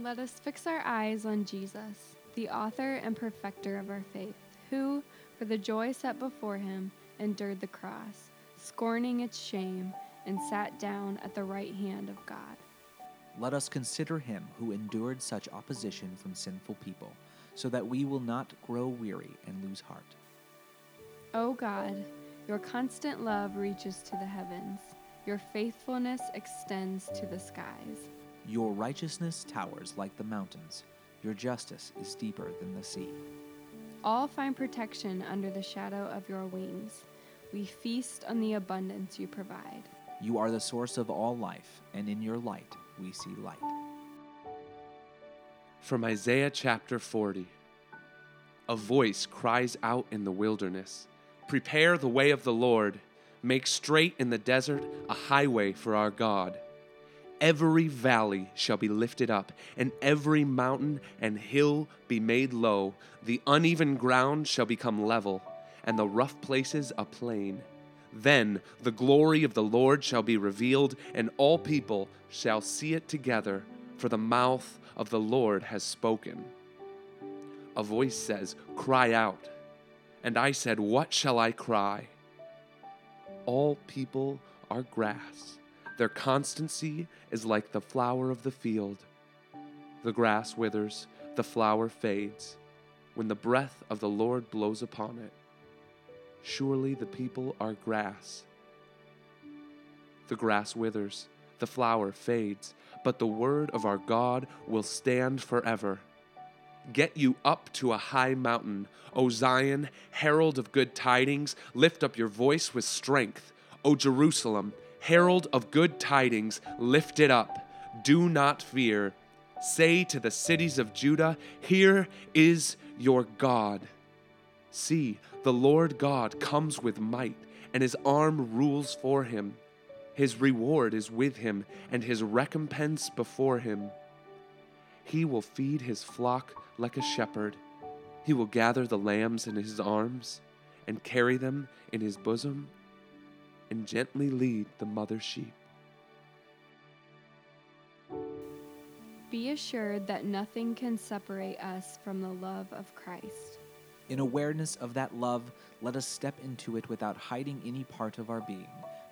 Let us fix our eyes on Jesus, the author and perfecter of our faith, who, for the joy set before him, endured the cross, scorning its shame, and sat down at the right hand of God. Let us consider him who endured such opposition from sinful people, so that we will not grow weary and lose heart. O God, your constant love reaches to the heavens, your faithfulness extends to the skies. Your righteousness towers like the mountains, your justice is deeper than the sea. All find protection under the shadow of your wings. We feast on the abundance you provide. You are the source of all life, and in your light we see light. From Isaiah chapter 40 A voice cries out in the wilderness Prepare the way of the Lord, make straight in the desert a highway for our God. Every valley shall be lifted up, and every mountain and hill be made low. The uneven ground shall become level, and the rough places a plain. Then the glory of the Lord shall be revealed, and all people shall see it together, for the mouth of the Lord has spoken. A voice says, Cry out. And I said, What shall I cry? All people are grass their constancy is like the flower of the field. The grass withers, the flower fades, when the breath of the Lord blows upon it. Surely the people are grass. The grass withers, the flower fades, but the word of our God will stand forever. Get you up to a high mountain, O Zion, herald of good tidings. Lift up your voice with strength, O Jerusalem herald of good tidings, lift it up. Do not fear. Say to the cities of Judah, Here is your God. See, the Lord God comes with might, and his arm rules for him. His reward is with him, and his recompense before him. He will feed his flock like a shepherd. He will gather the lambs in his arms and carry them in his bosom and gently lead the mother sheep. Be assured that nothing can separate us from the love of Christ. In awareness of that love, let us step into it without hiding any part of our being,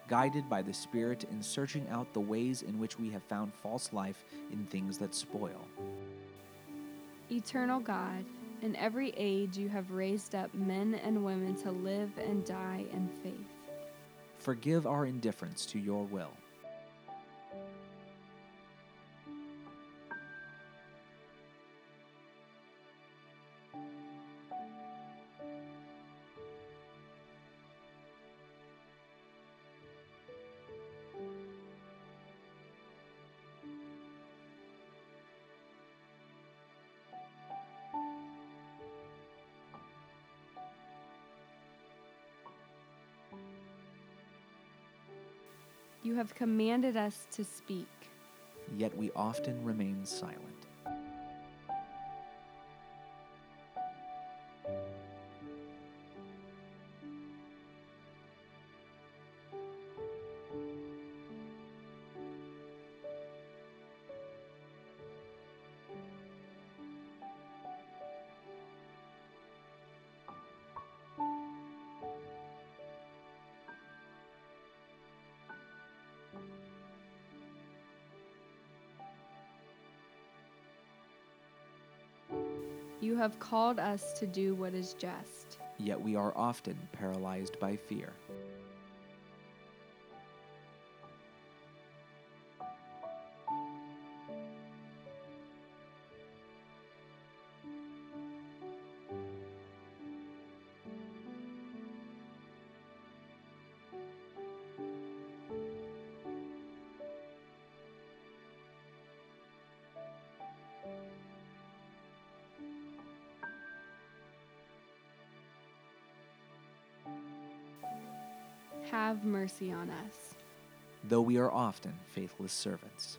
guided by the Spirit in searching out the ways in which we have found false life in things that spoil. Eternal God, in every age you have raised up men and women to live and die in faith forgive our indifference to your will. You have commanded us to speak. Yet we often remain silent. You have called us to do what is just. Yet we are often paralyzed by fear. Have mercy on us. Though we are often faithless servants.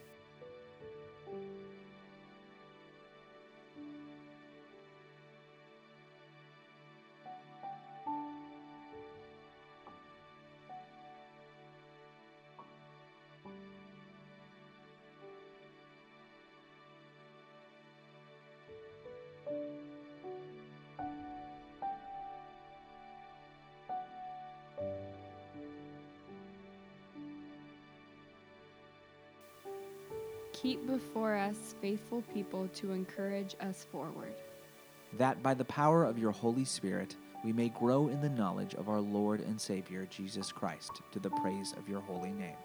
Keep before us faithful people to encourage us forward. That by the power of your Holy Spirit we may grow in the knowledge of our Lord and Savior Jesus Christ, to the praise of your holy name.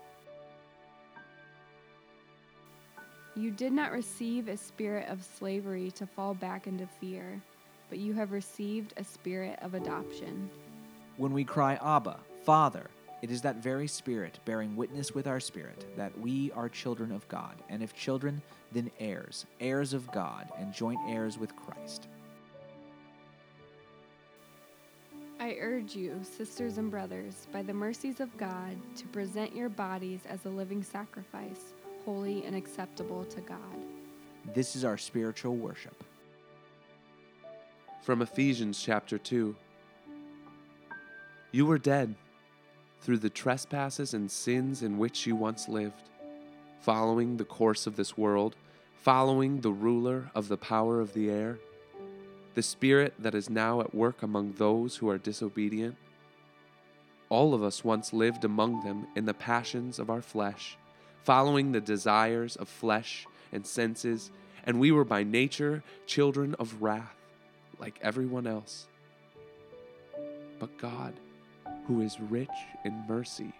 You did not receive a spirit of slavery to fall back into fear, but you have received a spirit of adoption. When we cry, Abba, Father, it is that very Spirit bearing witness with our spirit that we are children of God, and if children, then heirs, heirs of God, and joint heirs with Christ. I urge you, sisters and brothers, by the mercies of God, to present your bodies as a living sacrifice, holy and acceptable to God. This is our spiritual worship. From Ephesians chapter 2 You were dead through the trespasses and sins in which you once lived, following the course of this world, following the ruler of the power of the air, the spirit that is now at work among those who are disobedient. All of us once lived among them in the passions of our flesh, following the desires of flesh and senses, and we were by nature children of wrath, like everyone else. But God, who is rich in mercy,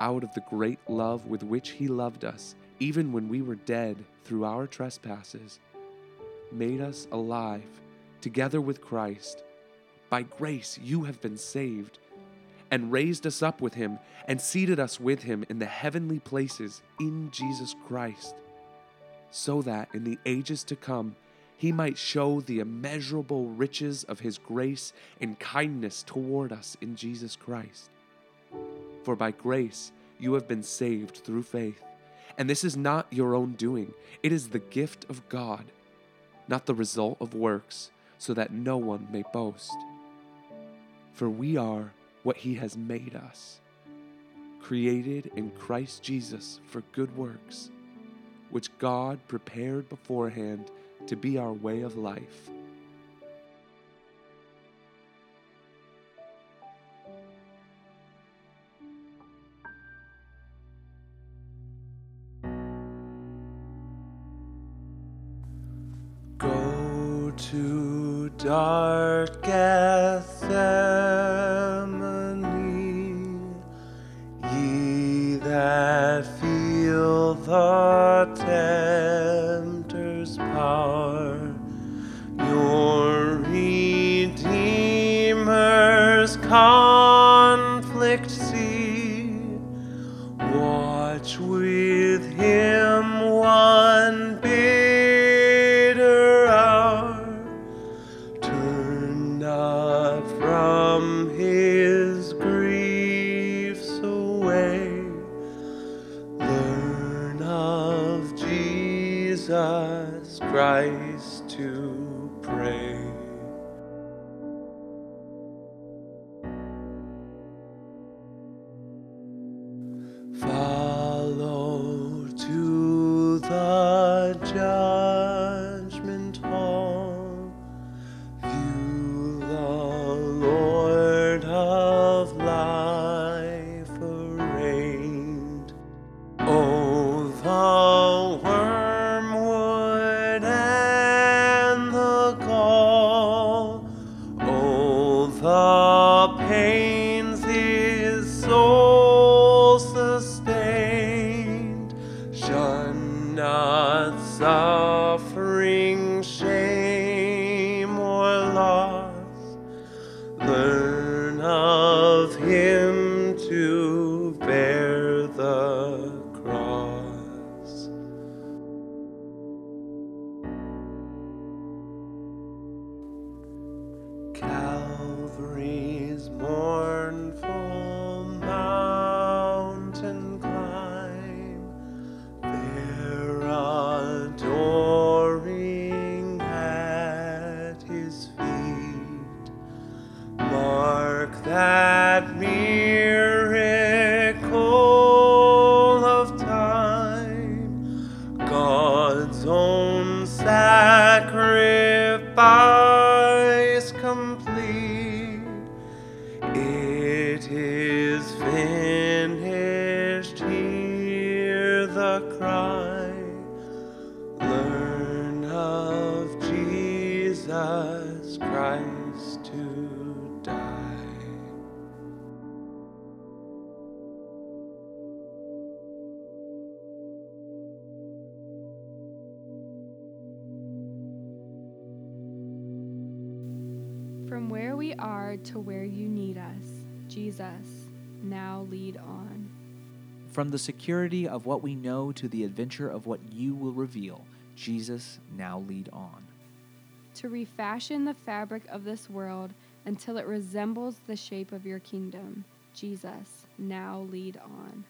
out of the great love with which He loved us, even when we were dead through our trespasses, made us alive together with Christ. By grace you have been saved, and raised us up with Him, and seated us with Him in the heavenly places in Jesus Christ, so that in the ages to come, he might show the immeasurable riches of his grace and kindness toward us in Jesus Christ. For by grace you have been saved through faith. And this is not your own doing, it is the gift of God, not the result of works, so that no one may boast. For we are what he has made us, created in Christ Jesus for good works, which God prepared beforehand to be our way of life. Go to dark Redeemer's conflict see. Watch with him one bitter hour. Turn not from his griefs away. Learn of Jesus Christ to pray. Suffering, shame, Bye. From where we are to where you need us, Jesus, now lead on. From the security of what we know to the adventure of what you will reveal, Jesus, now lead on. To refashion the fabric of this world until it resembles the shape of your kingdom, Jesus, now lead on.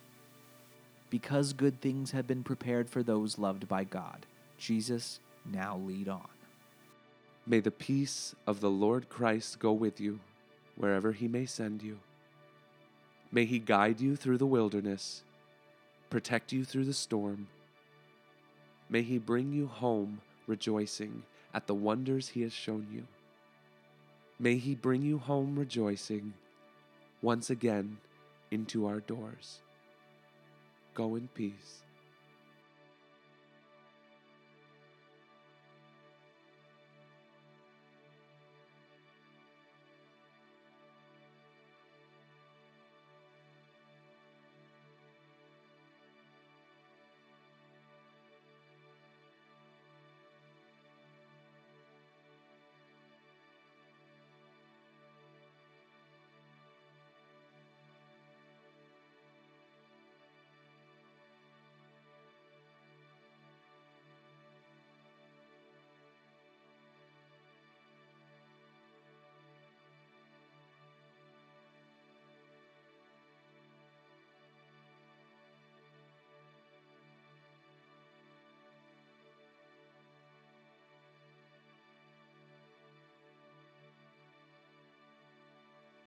Because good things have been prepared for those loved by God, Jesus, now lead on. May the peace of the Lord Christ go with you wherever he may send you. May he guide you through the wilderness, protect you through the storm. May he bring you home rejoicing at the wonders he has shown you. May he bring you home rejoicing once again into our doors. Go in peace.